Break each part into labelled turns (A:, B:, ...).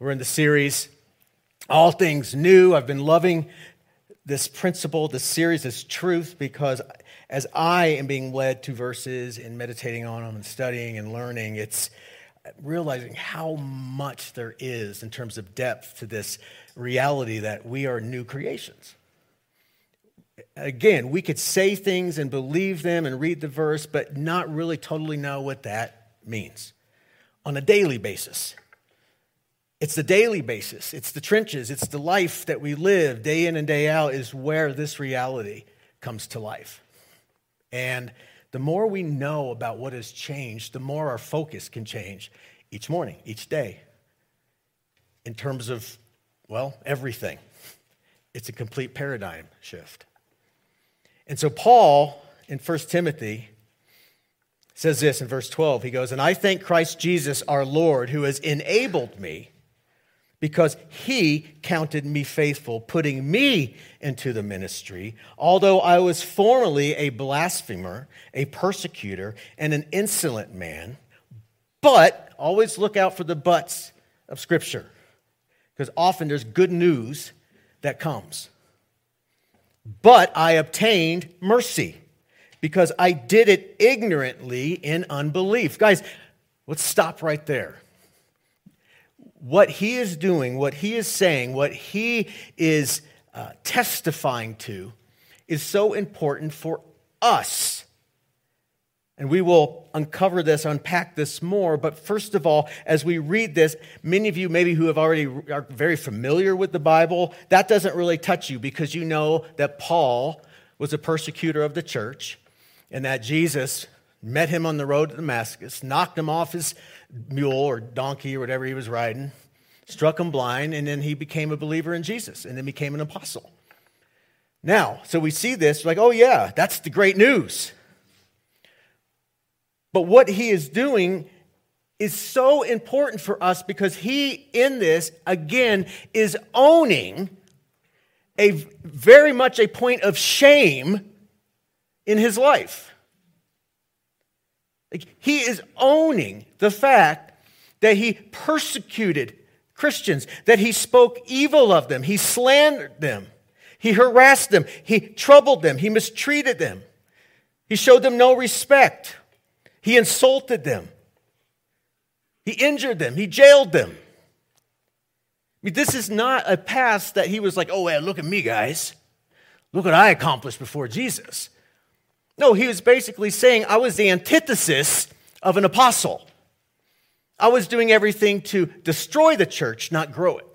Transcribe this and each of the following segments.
A: We're in the series, All Things New. I've been loving this principle, this series, this truth, because as I am being led to verses and meditating on them and studying and learning, it's realizing how much there is in terms of depth to this reality that we are new creations. Again, we could say things and believe them and read the verse, but not really totally know what that means on a daily basis. It's the daily basis, it's the trenches, it's the life that we live day in and day out, is where this reality comes to life. And the more we know about what has changed, the more our focus can change each morning, each day, in terms of, well, everything. It's a complete paradigm shift. And so, Paul in 1 Timothy says this in verse 12. He goes, And I thank Christ Jesus our Lord, who has enabled me because he counted me faithful, putting me into the ministry, although I was formerly a blasphemer, a persecutor, and an insolent man. But always look out for the buts of Scripture, because often there's good news that comes. But I obtained mercy because I did it ignorantly in unbelief. Guys, let's stop right there what he is doing, what he is saying, what he is uh, testifying to is so important for us. And we will uncover this, unpack this more. But first of all, as we read this, many of you maybe who have already are very familiar with the Bible, that doesn't really touch you because you know that Paul was a persecutor of the church and that Jesus met him on the road to Damascus, knocked him off his mule or donkey or whatever he was riding, struck him blind, and then he became a believer in Jesus and then became an apostle. Now, so we see this like, oh, yeah, that's the great news. But what he is doing is so important for us because he, in this, again, is owning a very much a point of shame in his life. Like, he is owning the fact that he persecuted Christians, that he spoke evil of them, he slandered them, he harassed them, he troubled them, he mistreated them, he showed them no respect, he insulted them, he injured them, he jailed them. I mean, this is not a past that he was like, oh, well, look at me, guys. Look what I accomplished before Jesus. No, he was basically saying, I was the antithesis of an apostle. I was doing everything to destroy the church, not grow it.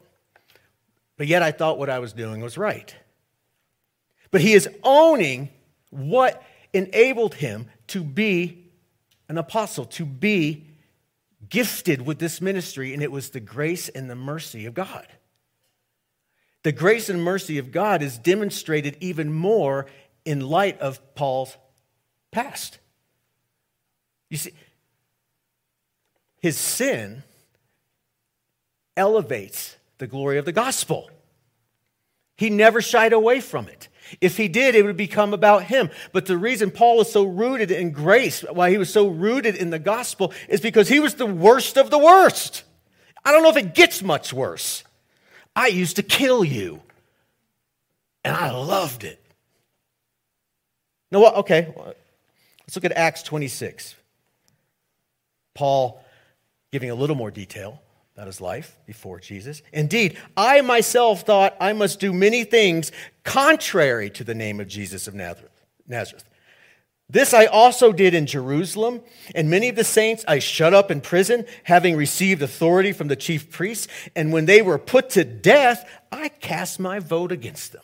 A: But yet I thought what I was doing was right. But he is owning what enabled him to be an apostle, to be gifted with this ministry, and it was the grace and the mercy of God. The grace and mercy of God is demonstrated even more in light of Paul's past. You see, his sin elevates the glory of the gospel. He never shied away from it. If he did, it would become about him. But the reason Paul is so rooted in grace, why he was so rooted in the gospel, is because he was the worst of the worst. I don't know if it gets much worse. I used to kill you, and I loved it. No, what? Okay, let's look at Acts 26. Paul giving a little more detail about his life before Jesus. Indeed, I myself thought I must do many things contrary to the name of Jesus of Nazareth. This I also did in Jerusalem, and many of the saints I shut up in prison, having received authority from the chief priests. And when they were put to death, I cast my vote against them.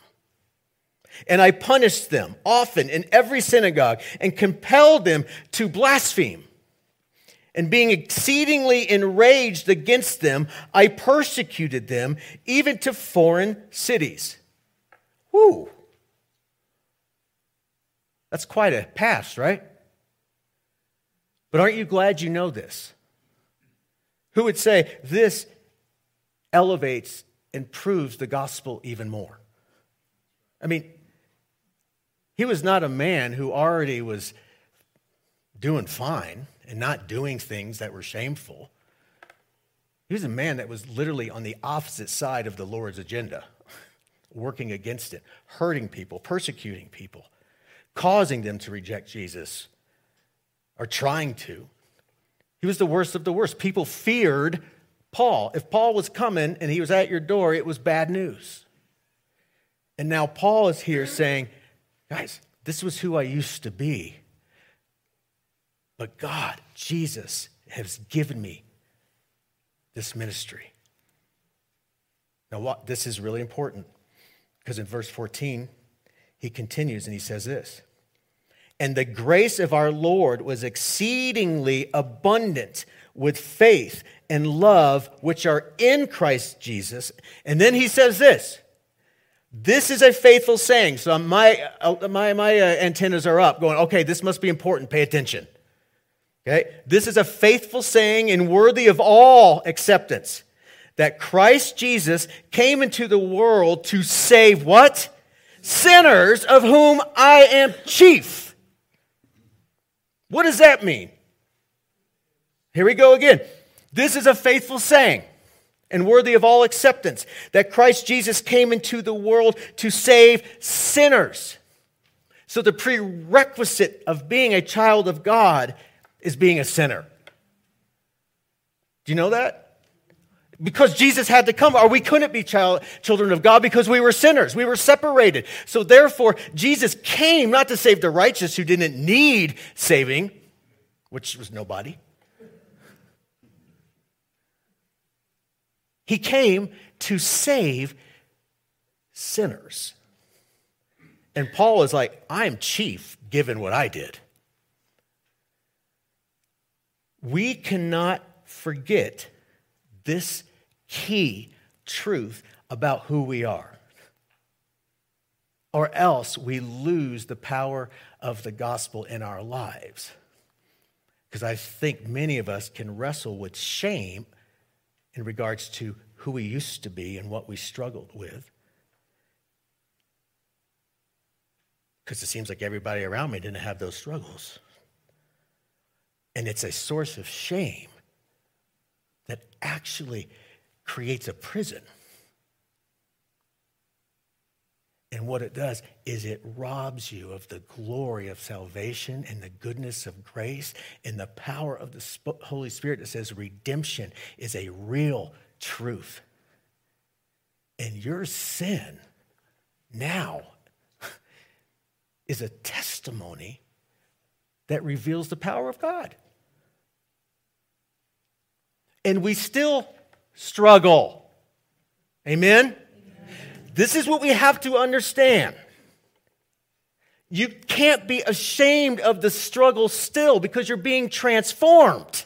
A: And I punished them often in every synagogue and compelled them to blaspheme and being exceedingly enraged against them, I persecuted them even to foreign cities. Whew. That's quite a past, right? But aren't you glad you know this? Who would say this elevates and proves the gospel even more? I mean, he was not a man who already was doing fine and not doing things that were shameful. He was a man that was literally on the opposite side of the Lord's agenda, working against it, hurting people, persecuting people, causing them to reject Jesus, or trying to. He was the worst of the worst. People feared Paul. If Paul was coming and he was at your door, it was bad news. And now Paul is here saying, guys, this was who I used to be. But God, Jesus, has given me this ministry. Now, what, this is really important because in verse 14, he continues and he says this And the grace of our Lord was exceedingly abundant with faith and love which are in Christ Jesus. And then he says this this is a faithful saying. So my, uh, my, my uh, antennas are up going, okay, this must be important. Pay attention. Okay? This is a faithful saying and worthy of all acceptance that Christ Jesus came into the world to save what? Sinners of whom I am chief. What does that mean? Here we go again. This is a faithful saying and worthy of all acceptance that Christ Jesus came into the world to save sinners. So, the prerequisite of being a child of God is being a sinner. Do you know that? Because Jesus had to come, or we couldn't be child, children of God because we were sinners. We were separated. So, therefore, Jesus came not to save the righteous who didn't need saving, which was nobody. He came to save sinners. And Paul is like, I'm chief given what I did. We cannot forget this key truth about who we are, or else we lose the power of the gospel in our lives. Because I think many of us can wrestle with shame in regards to who we used to be and what we struggled with. Because it seems like everybody around me didn't have those struggles. And it's a source of shame that actually creates a prison And what it does is it robs you of the glory of salvation and the goodness of grace and the power of the Holy Spirit that says redemption is a real truth. And your sin now is a testimony that reveals the power of God. And we still struggle. Amen? This is what we have to understand. You can't be ashamed of the struggle still because you're being transformed.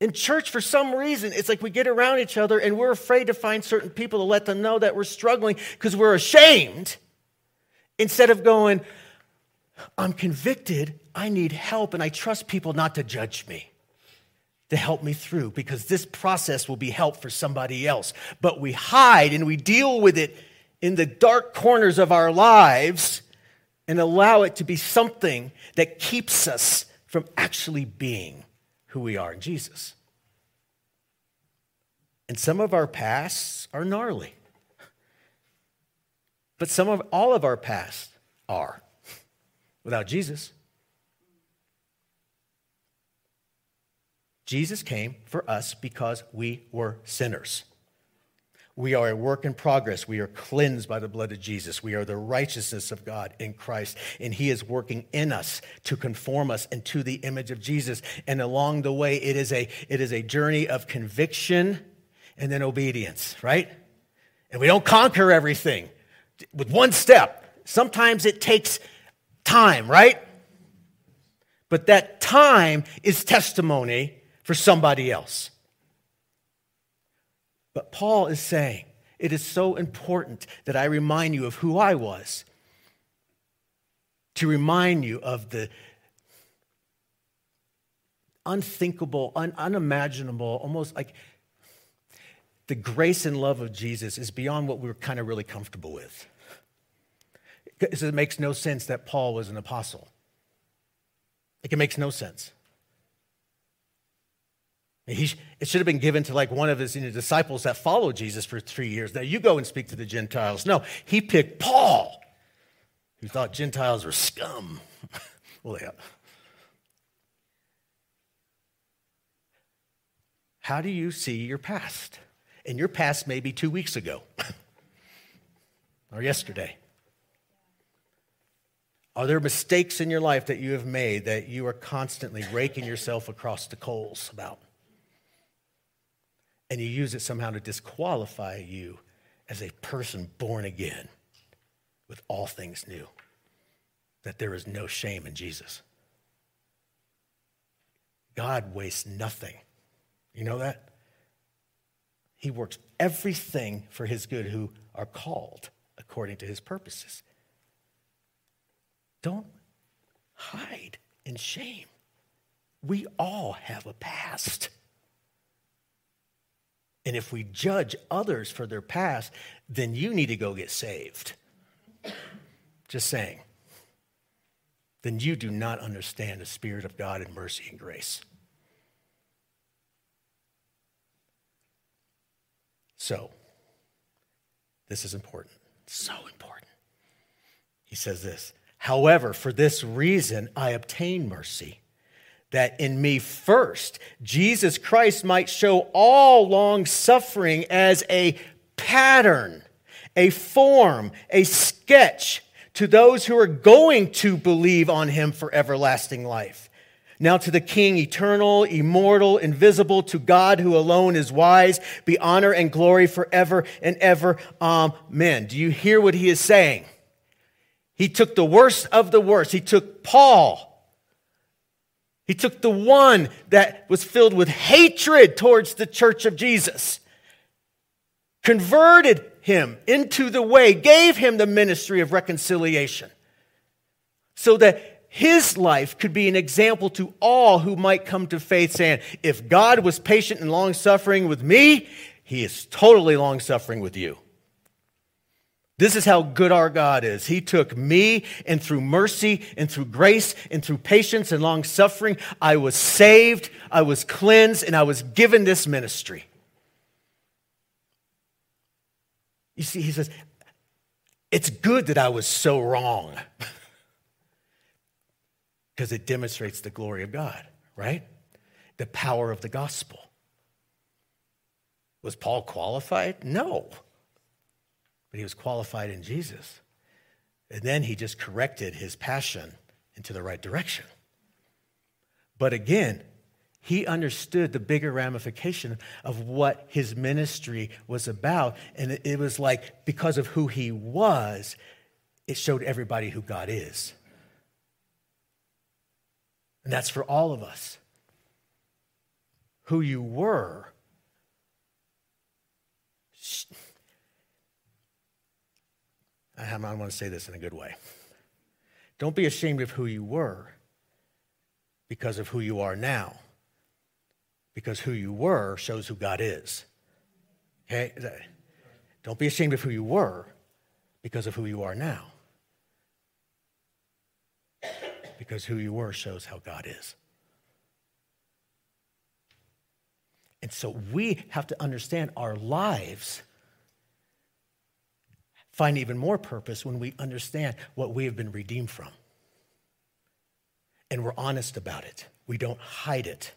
A: In church, for some reason, it's like we get around each other and we're afraid to find certain people to let them know that we're struggling because we're ashamed instead of going, I'm convicted, I need help, and I trust people not to judge me to help me through because this process will be help for somebody else. But we hide and we deal with it in the dark corners of our lives and allow it to be something that keeps us from actually being who we are in Jesus. And some of our pasts are gnarly. But some of all of our pasts are without Jesus. Jesus came for us because we were sinners. We are a work in progress. We are cleansed by the blood of Jesus. We are the righteousness of God in Christ. And He is working in us to conform us into the image of Jesus. And along the way, it is a, it is a journey of conviction and then obedience, right? And we don't conquer everything with one step. Sometimes it takes time, right? But that time is testimony for somebody else. But Paul is saying, it is so important that I remind you of who I was, to remind you of the unthinkable, un- unimaginable, almost like the grace and love of Jesus is beyond what we are kind of really comfortable with. It makes no sense that Paul was an apostle. Like, it makes no sense. He, it should have been given to like one of his you know, disciples that followed Jesus for three years. Now you go and speak to the Gentiles. No, he picked Paul, who thought Gentiles were scum. well, yeah. How do you see your past? And your past may be two weeks ago or yesterday. Are there mistakes in your life that you have made that you are constantly raking yourself across the coals about? And you use it somehow to disqualify you as a person born again with all things new. That there is no shame in Jesus. God wastes nothing. You know that? He works everything for his good who are called according to his purposes. Don't hide in shame. We all have a past. And if we judge others for their past, then you need to go get saved. Just saying. Then you do not understand the Spirit of God and mercy and grace. So, this is important. So important. He says this However, for this reason, I obtain mercy that in me first, Jesus Christ might show all long suffering as a pattern, a form, a sketch to those who are going to believe on him for everlasting life. Now to the King, eternal, immortal, invisible, to God who alone is wise, be honor and glory forever and ever. Amen. Do you hear what he is saying? He took the worst of the worst. He took Paul he took the one that was filled with hatred towards the church of Jesus, converted him into the way, gave him the ministry of reconciliation, so that his life could be an example to all who might come to faith, saying, If God was patient and long suffering with me, he is totally long suffering with you. This is how good our God is. He took me, and through mercy, and through grace, and through patience and long suffering, I was saved, I was cleansed, and I was given this ministry. You see, he says, It's good that I was so wrong because it demonstrates the glory of God, right? The power of the gospel. Was Paul qualified? No but he was qualified in Jesus. And then he just corrected his passion into the right direction. But again, he understood the bigger ramification of what his ministry was about. And it was like, because of who he was, it showed everybody who God is. And that's for all of us. Who you were I want to say this in a good way. Don't be ashamed of who you were because of who you are now. Because who you were shows who God is. Okay? Don't be ashamed of who you were because of who you are now. Because who you were shows how God is. And so we have to understand our lives find even more purpose when we understand what we have been redeemed from. And we're honest about it, we don't hide it.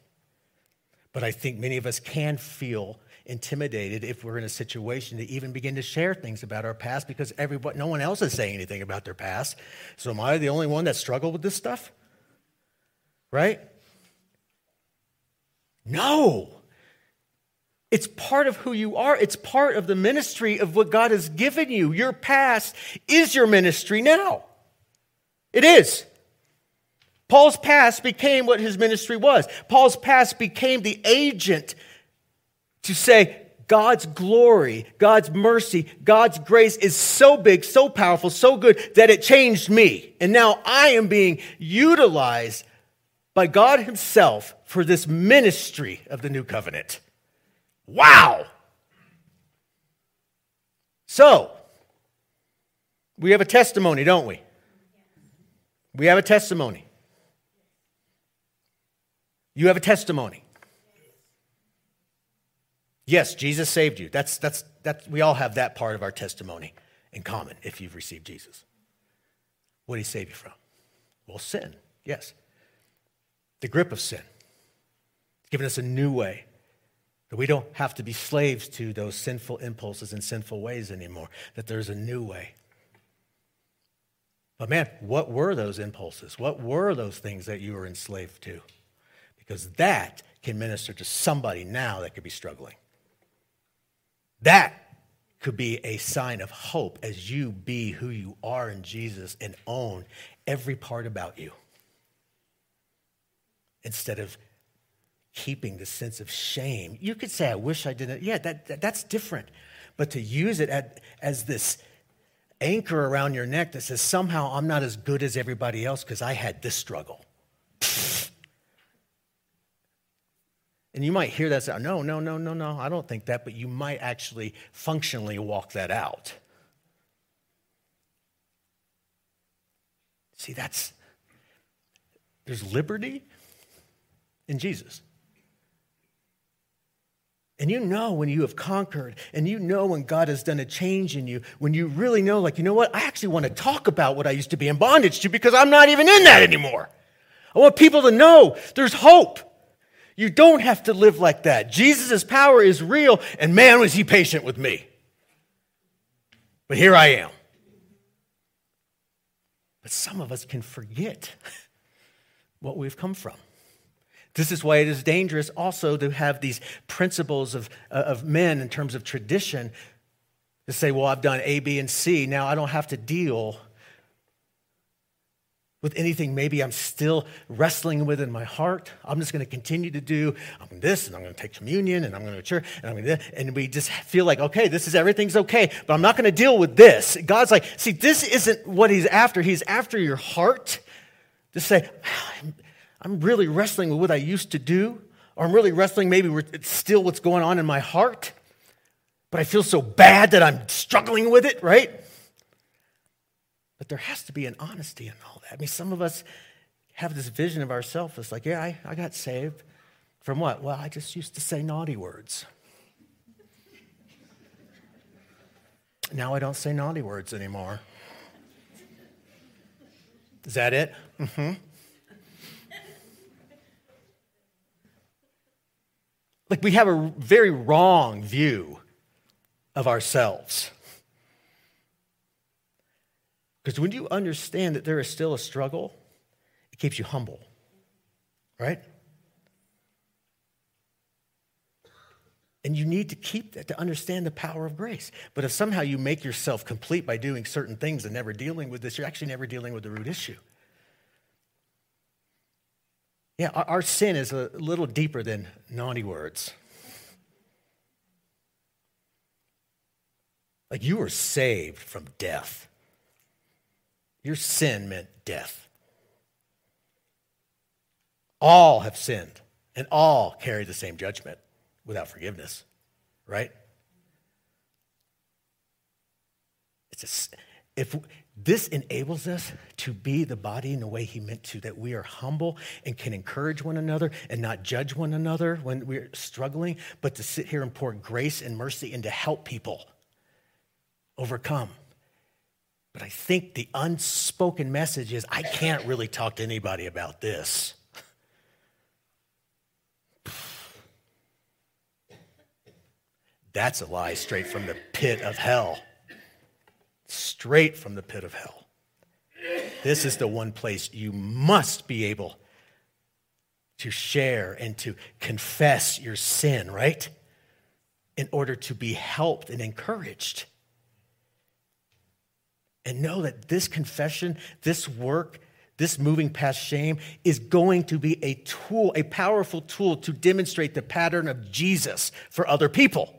A: But I think many of us can feel intimidated if we're in a situation to even begin to share things about our past because everybody, no one else is saying anything about their past. So am I the only one that struggled with this stuff? Right? No. It's part of who you are. It's part of the ministry of what God has given you. Your past is your ministry now. It is. Paul's past became what his ministry was. Paul's past became the agent to say, God's glory, God's mercy, God's grace is so big, so powerful, so good that it changed me. And now I am being utilized by God Himself for this ministry of the new covenant. Wow. So, we have a testimony, don't we? We have a testimony. You have a testimony. Yes, Jesus saved you. That's, that's, that's, we all have that part of our testimony in common if you've received Jesus. What did he save you from? Well, sin, yes. The grip of sin. He's given us a new way that we don't have to be slaves to those sinful impulses and sinful ways anymore, that there's a new way. But man, what were those impulses? What were those things that you were enslaved to? Because that can minister to somebody now that could be struggling. That could be a sign of hope as you be who you are in Jesus and own every part about you. Instead of keeping the sense of shame. You could say, I wish I didn't. Yeah, that, that that's different. But to use it at, as this anchor around your neck that says, somehow I'm not as good as everybody else because I had this struggle. And you might hear that say, no, no, no, no, no, I don't think that, but you might actually functionally walk that out. See, that's, there's liberty in Jesus. And you know when you have conquered, and you know when God has done a change in you, when you really know, like, you know what, I actually want to talk about what I used to be in bondage to because I'm not even in that anymore. I want people to know there's hope. You don't have to live like that. Jesus' power is real, and man, was he patient with me. But here I am. But some of us can forget what we've come from. This is why it is dangerous also to have these principles of, uh, of men in terms of tradition to say, well, I've done A, B, and C. Now I don't have to deal with anything maybe I'm still wrestling with in my heart. I'm just going to continue to do I'm this, and I'm going to take communion, and I'm going to church, and I'm going to, and we just feel like, okay, this is everything's okay, but I'm not going to deal with this. God's like, see, this isn't what He's after. He's after your heart. To say, I'm really wrestling with what I used to do, or I'm really wrestling maybe with still what's going on in my heart, but I feel so bad that I'm struggling with it, right? But there has to be an honesty in all that. I mean, some of us have this vision of ourselves. It's like, yeah, I, I got saved. From what? Well, I just used to say naughty words. Now I don't say naughty words anymore. Is that it? Mm-hmm. Like we have a very wrong view of ourselves. Because when you understand that there is still a struggle, it keeps you humble, right? And you need to keep that to understand the power of grace. But if somehow you make yourself complete by doing certain things and never dealing with this, you're actually never dealing with the root issue. Yeah, our, our sin is a little deeper than naughty words. Like you were saved from death. Your sin meant death. All have sinned, and all carry the same judgment without forgiveness, right? It's a, if this enables us to be the body in the way he meant to, that we are humble and can encourage one another and not judge one another when we're struggling, but to sit here and pour grace and mercy and to help people overcome. But I think the unspoken message is I can't really talk to anybody about this. That's a lie straight from the pit of hell straight from the pit of hell. This is the one place you must be able to share and to confess your sin, right? In order to be helped and encouraged. And know that this confession, this work, this moving past shame is going to be a tool, a powerful tool to demonstrate the pattern of Jesus for other people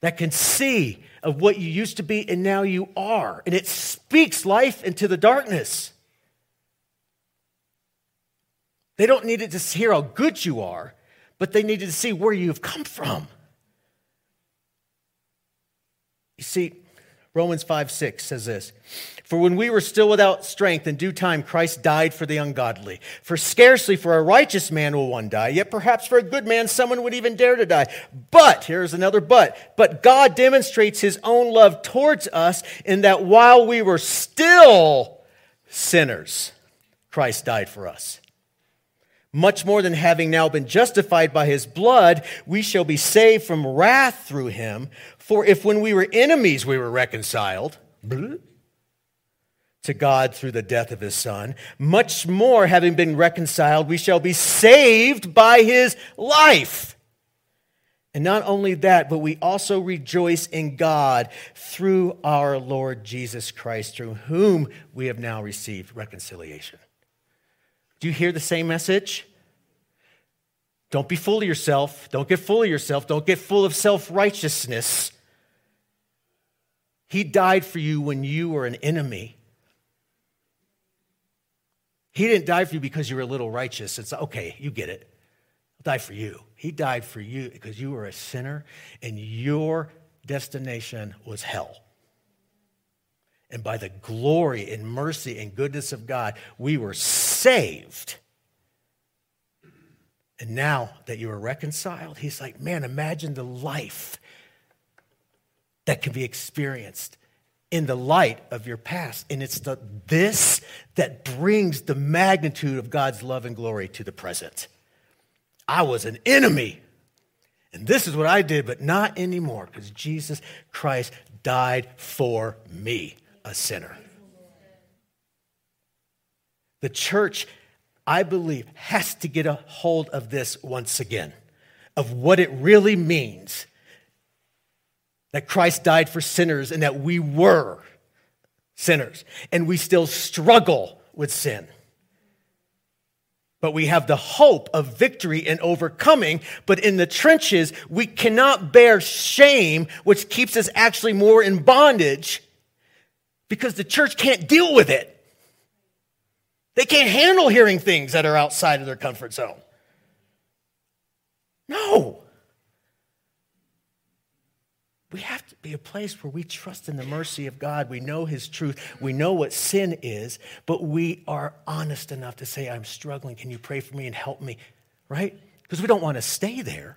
A: that can see of what you used to be and now you are. And it speaks life into the darkness. They don't need it to hear how good you are, but they needed to see where you've come from. You see, Romans 5 6 says this For when we were still without strength, in due time Christ died for the ungodly. For scarcely for a righteous man will one die, yet perhaps for a good man someone would even dare to die. But, here's another but, but God demonstrates his own love towards us in that while we were still sinners, Christ died for us. Much more than having now been justified by his blood, we shall be saved from wrath through him. For if when we were enemies we were reconciled to God through the death of his son, much more having been reconciled, we shall be saved by his life. And not only that, but we also rejoice in God through our Lord Jesus Christ, through whom we have now received reconciliation. Do you hear the same message? Don't be full of yourself. Don't get full of yourself. Don't get full of self righteousness. He died for you when you were an enemy. He didn't die for you because you were a little righteous. It's okay, you get it. He'll die for you. He died for you because you were a sinner and your destination was hell. And by the glory and mercy and goodness of God, we were saved. And now that you are reconciled, he's like, man, imagine the life that can be experienced in the light of your past. And it's the, this that brings the magnitude of God's love and glory to the present. I was an enemy, and this is what I did, but not anymore because Jesus Christ died for me, a sinner. The church, I believe, has to get a hold of this once again, of what it really means that Christ died for sinners and that we were sinners and we still struggle with sin. But we have the hope of victory and overcoming. But in the trenches, we cannot bear shame, which keeps us actually more in bondage because the church can't deal with it. They can't handle hearing things that are outside of their comfort zone. No. We have to be a place where we trust in the mercy of God. We know His truth. We know what sin is, but we are honest enough to say, I'm struggling. Can you pray for me and help me? Right? Because we don't want to stay there.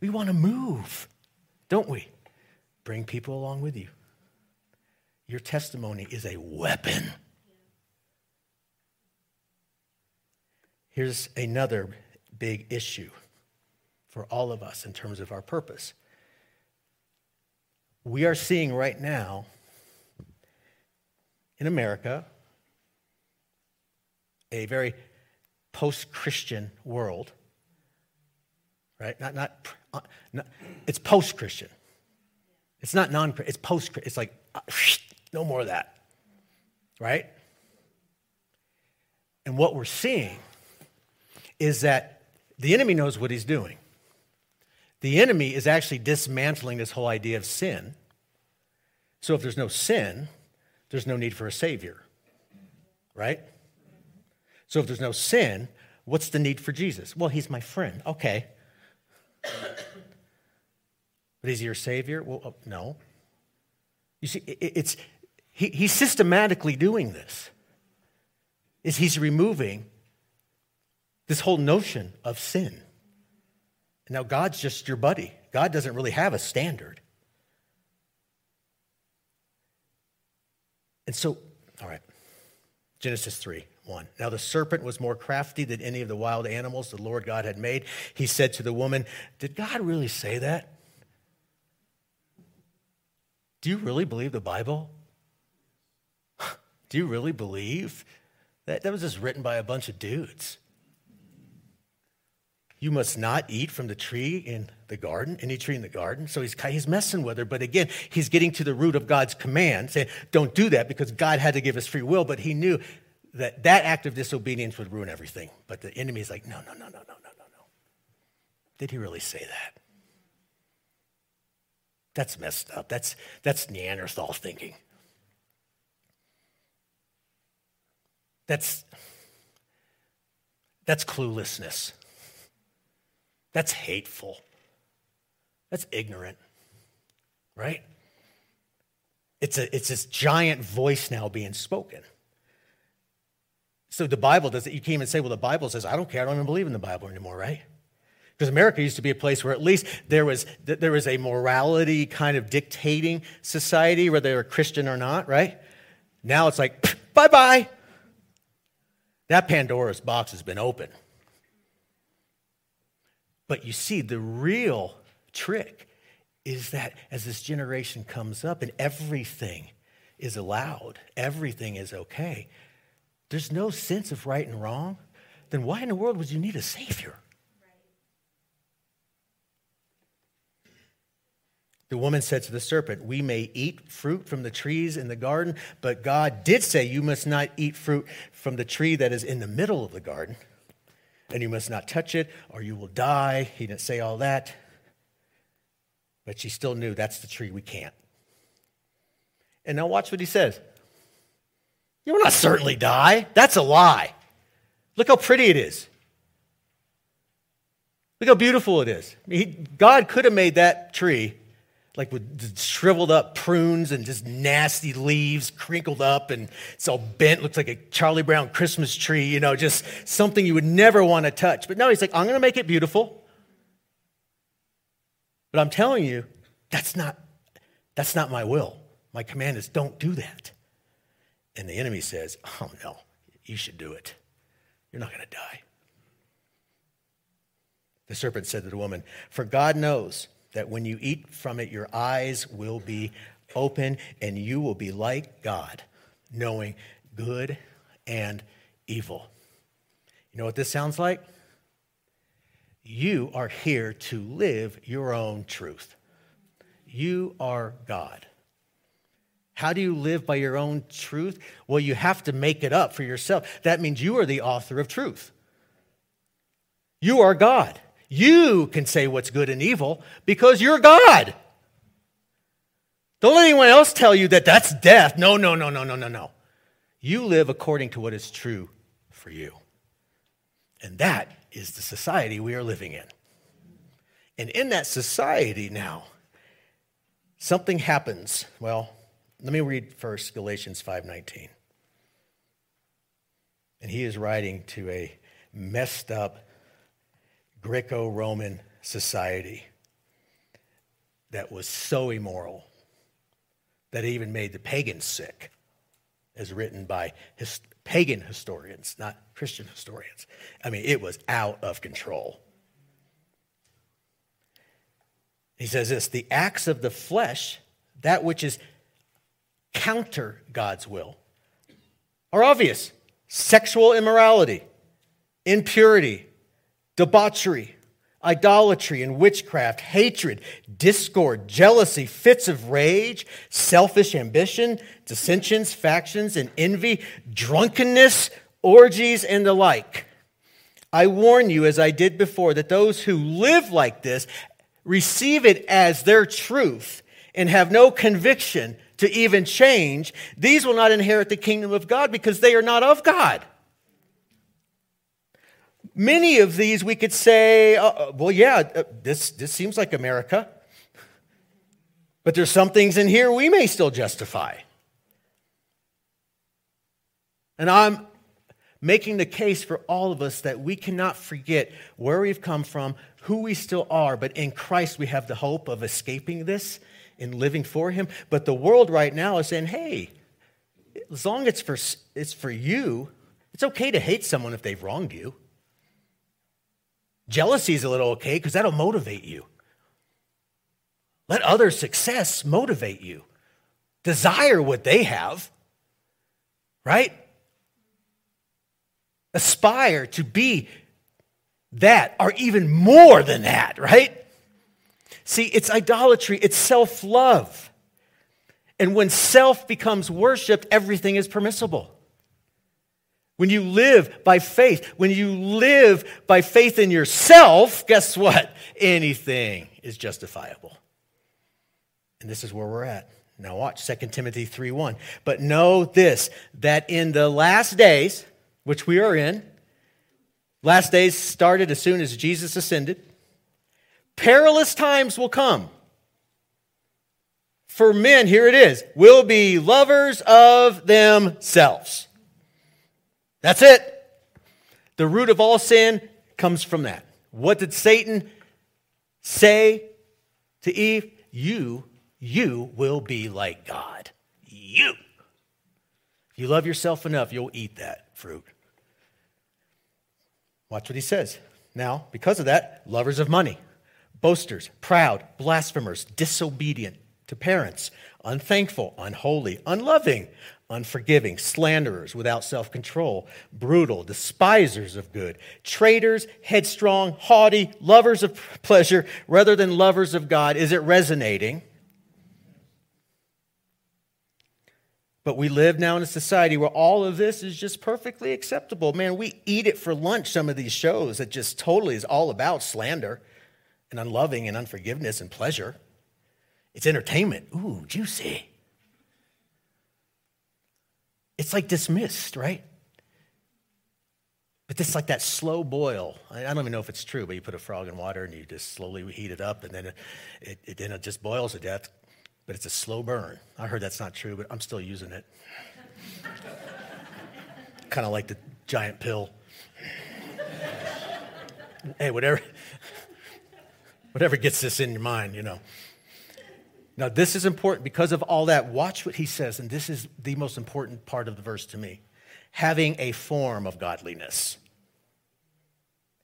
A: We want to move, don't we? Bring people along with you. Your testimony is a weapon. Here's another big issue for all of us in terms of our purpose we are seeing right now in America a very post Christian world, right? Not, not, not it's post Christian. It's not non Christian, it's post Christian. It's like, no more of that, right? And what we're seeing is that the enemy knows what he's doing. The enemy is actually dismantling this whole idea of sin. So if there's no sin, there's no need for a Savior, right? So if there's no sin, what's the need for Jesus? Well, he's my friend. Okay. But is he your Savior? Well, oh, no. You see, it's, he, he's systematically doing this. Is he's removing this whole notion of sin. Now, God's just your buddy. God doesn't really have a standard. And so, all right, Genesis 3 1. Now the serpent was more crafty than any of the wild animals the Lord God had made. He said to the woman, Did God really say that? Do you really believe the Bible? Do you really believe that? That was just written by a bunch of dudes. You must not eat from the tree in the garden, any tree in the garden. So he's, he's messing with her. But again, he's getting to the root of God's command, saying, don't do that because God had to give us free will. But he knew that that act of disobedience would ruin everything. But the enemy is like, no, no, no, no, no, no, no, no. Did he really say that? That's messed up. That's, that's Neanderthal thinking. That's, that's cluelessness. That's hateful. That's ignorant, right? It's, a, it's this giant voice now being spoken. So the Bible does it. You can't even say, well, the Bible says, I don't care. I don't even believe in the Bible anymore, right? Because America used to be a place where at least there was, there was a morality kind of dictating society, whether they were Christian or not, right? Now it's like, bye bye. That Pandora's box has been opened. But you see, the real trick is that as this generation comes up and everything is allowed, everything is okay, there's no sense of right and wrong, then why in the world would you need a Savior? The woman said to the serpent, We may eat fruit from the trees in the garden, but God did say, You must not eat fruit from the tree that is in the middle of the garden, and you must not touch it, or you will die. He didn't say all that. But she still knew that's the tree we can't. And now watch what he says. You will not certainly die. That's a lie. Look how pretty it is. Look how beautiful it is. He, God could have made that tree like with shriveled up prunes and just nasty leaves crinkled up and it's all bent, looks like a Charlie Brown Christmas tree, you know, just something you would never want to touch. But no, he's like, I'm going to make it beautiful. But I'm telling you, that's not, that's not my will. My command is don't do that. And the enemy says, Oh, no, you should do it. You're not going to die. The serpent said to the woman, For God knows that when you eat from it, your eyes will be open and you will be like God, knowing good and evil. You know what this sounds like? You are here to live your own truth. You are God. How do you live by your own truth? Well, you have to make it up for yourself. That means you are the author of truth. You are God. You can say what's good and evil because you're God. Don't let anyone else tell you that that's death. No, no, no, no, no, no, no. You live according to what is true for you. And that is the society we are living in. And in that society now, something happens. Well, let me read first Galatians 5:19. And he is writing to a messed up Greco Roman society that was so immoral that it even made the pagans sick, as written by his, pagan historians, not Christian historians. I mean, it was out of control. He says this the acts of the flesh, that which is counter God's will, are obvious sexual immorality, impurity debauchery, idolatry and witchcraft, hatred, discord, jealousy, fits of rage, selfish ambition, dissensions, factions, and envy, drunkenness, orgies, and the like. I warn you, as I did before, that those who live like this receive it as their truth and have no conviction to even change, these will not inherit the kingdom of God because they are not of God. Many of these we could say, uh, uh, well, yeah, uh, this, this seems like America. But there's some things in here we may still justify. And I'm making the case for all of us that we cannot forget where we've come from, who we still are, but in Christ we have the hope of escaping this and living for Him. But the world right now is saying, hey, as long as it's for, it's for you, it's okay to hate someone if they've wronged you. Jealousy is a little okay because that'll motivate you. Let other success motivate you. Desire what they have, right? Aspire to be that or even more than that, right? See, it's idolatry, it's self love. And when self becomes worshiped, everything is permissible. When you live by faith, when you live by faith in yourself, guess what? Anything is justifiable. And this is where we're at. Now watch 2 Timothy 3:1. But know this that in the last days, which we are in, last days started as soon as Jesus ascended, perilous times will come. for men, here it is, will be lovers of themselves. That's it. The root of all sin comes from that. What did Satan say to Eve? You, you will be like God. You. If you love yourself enough, you'll eat that fruit. Watch what he says. Now, because of that, lovers of money, boasters, proud, blasphemers, disobedient to parents, unthankful, unholy, unloving, unforgiving, slanderers, without self control, brutal, despisers of good, traitors, headstrong, haughty, lovers of pleasure rather than lovers of God. Is it resonating? But we live now in a society where all of this is just perfectly acceptable. Man, we eat it for lunch, some of these shows that just totally is all about slander and unloving and unforgiveness and pleasure. It's entertainment. Ooh, juicy. It's like dismissed, right? But it's like that slow boil. I don't even know if it's true, but you put a frog in water and you just slowly heat it up, and then it, it, then it just boils to death but it's a slow burn. I heard that's not true, but I'm still using it. kind of like the giant pill. hey, whatever, whatever gets this in your mind, you know. Now, this is important because of all that. Watch what he says, and this is the most important part of the verse to me. Having a form of godliness.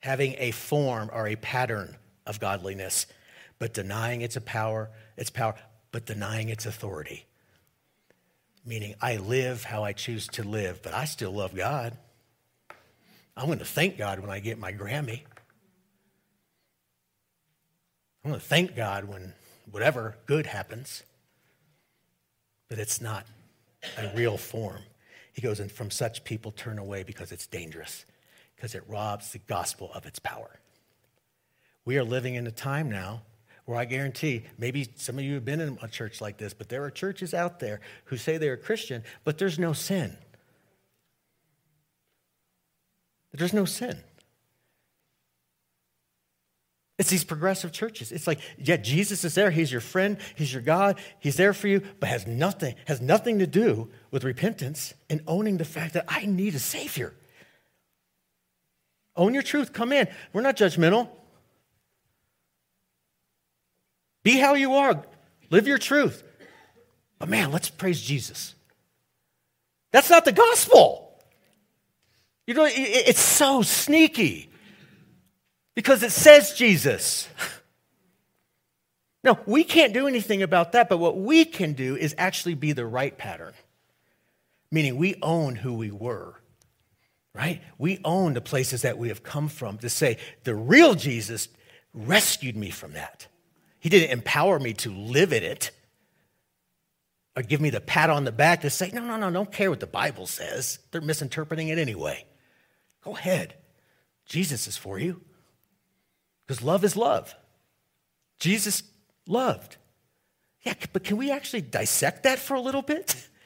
A: Having a form or a pattern of godliness, but denying its power, its power but denying its authority. Meaning, I live how I choose to live, but I still love God. I'm going to thank God when I get my Grammy. I'm going to thank God when whatever good happens, but it's not a real form. He goes, and from such people turn away because it's dangerous, because it robs the gospel of its power. We are living in a time now where I guarantee, maybe some of you have been in a church like this, but there are churches out there who say they're Christian, but there's no sin. There's no sin. It's these progressive churches. It's like, yeah, Jesus is there. He's your friend. He's your God. He's there for you, but has nothing, has nothing to do with repentance and owning the fact that I need a Savior. Own your truth. Come in. We're not judgmental. Be how you are. Live your truth. But man, let's praise Jesus. That's not the gospel. You know, it's so sneaky because it says Jesus. No, we can't do anything about that, but what we can do is actually be the right pattern, meaning we own who we were, right? We own the places that we have come from to say, the real Jesus rescued me from that. He didn't empower me to live in it or give me the pat on the back to say, no, no, no, don't care what the Bible says. They're misinterpreting it anyway. Go ahead. Jesus is for you. Because love is love. Jesus loved. Yeah, but can we actually dissect that for a little bit?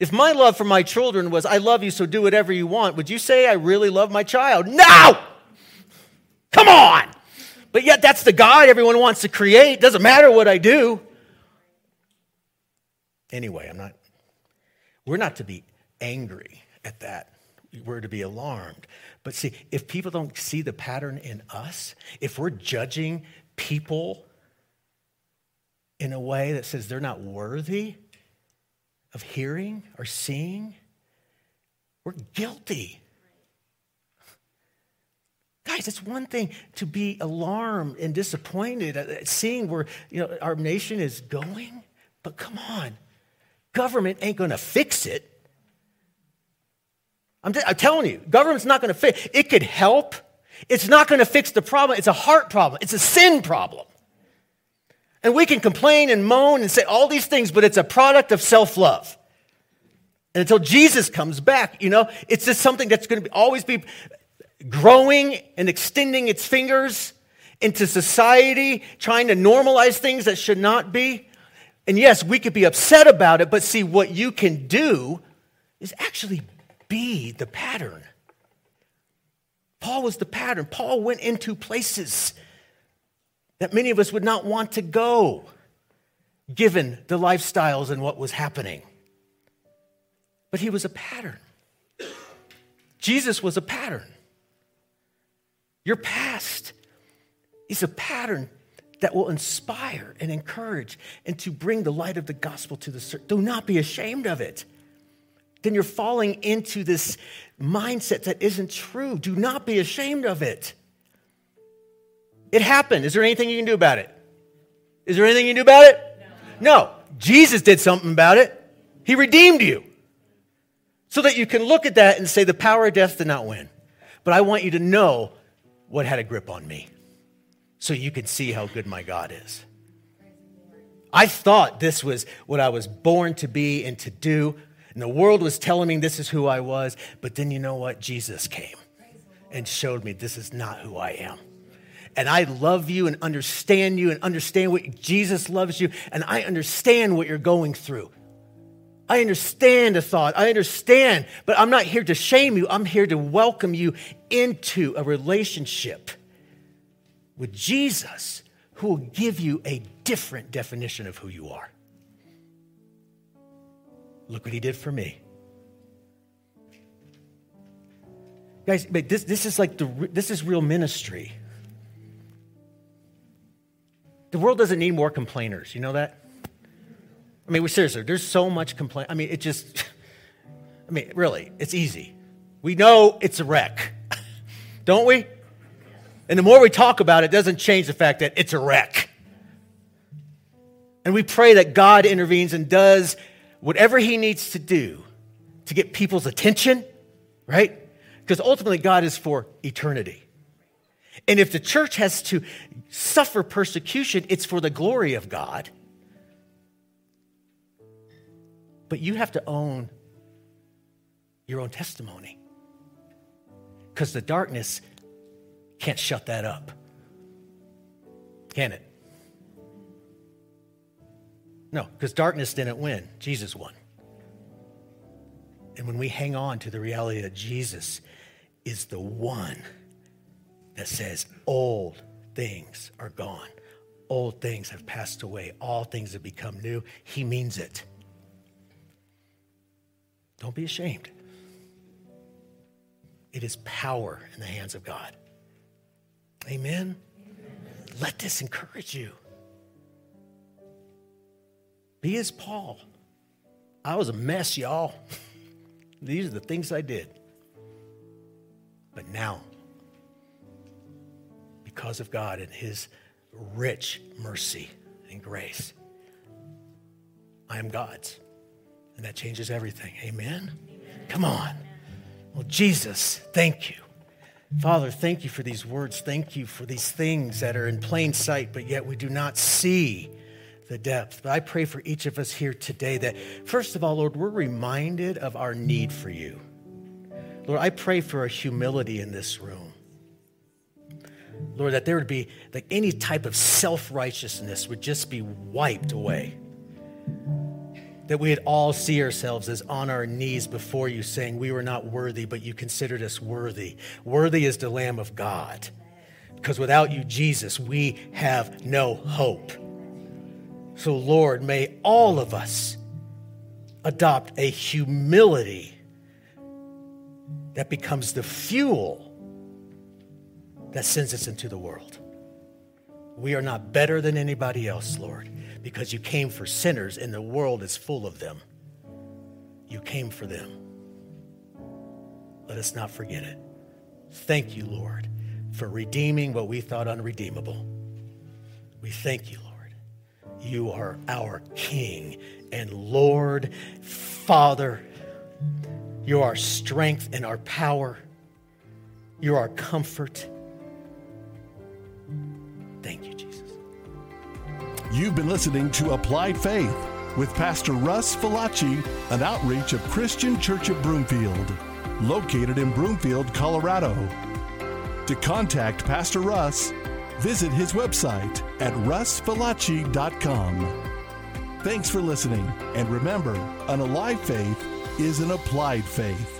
A: If my love for my children was, I love you, so do whatever you want, would you say I really love my child? No! Come on! But yet, that's the God everyone wants to create. Doesn't matter what I do. Anyway, I'm not, we're not to be angry at that. We're to be alarmed. But see, if people don't see the pattern in us, if we're judging people in a way that says they're not worthy of hearing or seeing, we're guilty. Guys, it's one thing to be alarmed and disappointed at seeing where you know, our nation is going, but come on, government ain't to fix it. I'm, I'm telling you, government's not going to fix it. could help. It's not going to fix the problem. It's a heart problem, it's a sin problem. And we can complain and moan and say all these things, but it's a product of self love. And until Jesus comes back, you know, it's just something that's going to be, always be growing and extending its fingers into society, trying to normalize things that should not be. And yes, we could be upset about it, but see, what you can do is actually be the pattern. Paul was the pattern. Paul went into places that many of us would not want to go. given the lifestyles and what was happening. But he was a pattern. Jesus was a pattern. Your past is a pattern that will inspire and encourage and to bring the light of the gospel to the Do not be ashamed of it. Then you're falling into this mindset that isn't true. Do not be ashamed of it. It happened. Is there anything you can do about it? Is there anything you can do about it? No. no. Jesus did something about it. He redeemed you. So that you can look at that and say, the power of death did not win. But I want you to know what had a grip on me so you can see how good my God is. I thought this was what I was born to be and to do. And the world was telling me this is who I was. But then you know what? Jesus came and showed me this is not who I am. And I love you and understand you and understand what Jesus loves you. And I understand what you're going through. I understand the thought. I understand. But I'm not here to shame you. I'm here to welcome you into a relationship with Jesus who will give you a different definition of who you are. Look what he did for me. Guys, this, this is like the, this is real ministry. The world doesn't need more complainers. You know that? I mean, seriously, there's so much complaint. I mean, it just, I mean, really, it's easy. We know it's a wreck, don't we? And the more we talk about it, doesn't change the fact that it's a wreck. And we pray that God intervenes and does whatever he needs to do to get people's attention, right? Because ultimately, God is for eternity. And if the church has to suffer persecution, it's for the glory of God. But you have to own your own testimony. Because the darkness can't shut that up. Can it? No, because darkness didn't win, Jesus won. And when we hang on to the reality that Jesus is the one that says, old things are gone, old things have passed away, all things have become new, he means it. Don't be ashamed. It is power in the hands of God. Amen? Amen? Let this encourage you. Be as Paul. I was a mess, y'all. These are the things I did. But now, because of God and His rich mercy and grace, I am God's. And that changes everything. Amen? Amen. Come on. Well, Jesus, thank you. Father, thank you for these words. Thank you for these things that are in plain sight, but yet we do not see the depth. But I pray for each of us here today that, first of all, Lord, we're reminded of our need for you. Lord, I pray for a humility in this room. Lord, that there would be like any type of self righteousness would just be wiped away that we'd all see ourselves as on our knees before you, saying, We were not worthy, but you considered us worthy. Worthy is the Lamb of God. Because without you, Jesus, we have no hope. So, Lord, may all of us adopt a humility that becomes the fuel that sends us into the world. We are not better than anybody else, Lord because you came for sinners and the world is full of them. You came for them. Let us not forget it. Thank you, Lord, for redeeming what we thought unredeemable. We thank you, Lord. You are our King and Lord, Father. You're our strength and our power. You're our comfort. Thank you, Jesus.
B: You've been listening to Applied Faith with Pastor Russ Falacci, an outreach of Christian Church of Broomfield, located in Broomfield, Colorado. To contact Pastor Russ, visit his website at russfalacci.com. Thanks for listening, and remember, an alive faith is an applied faith.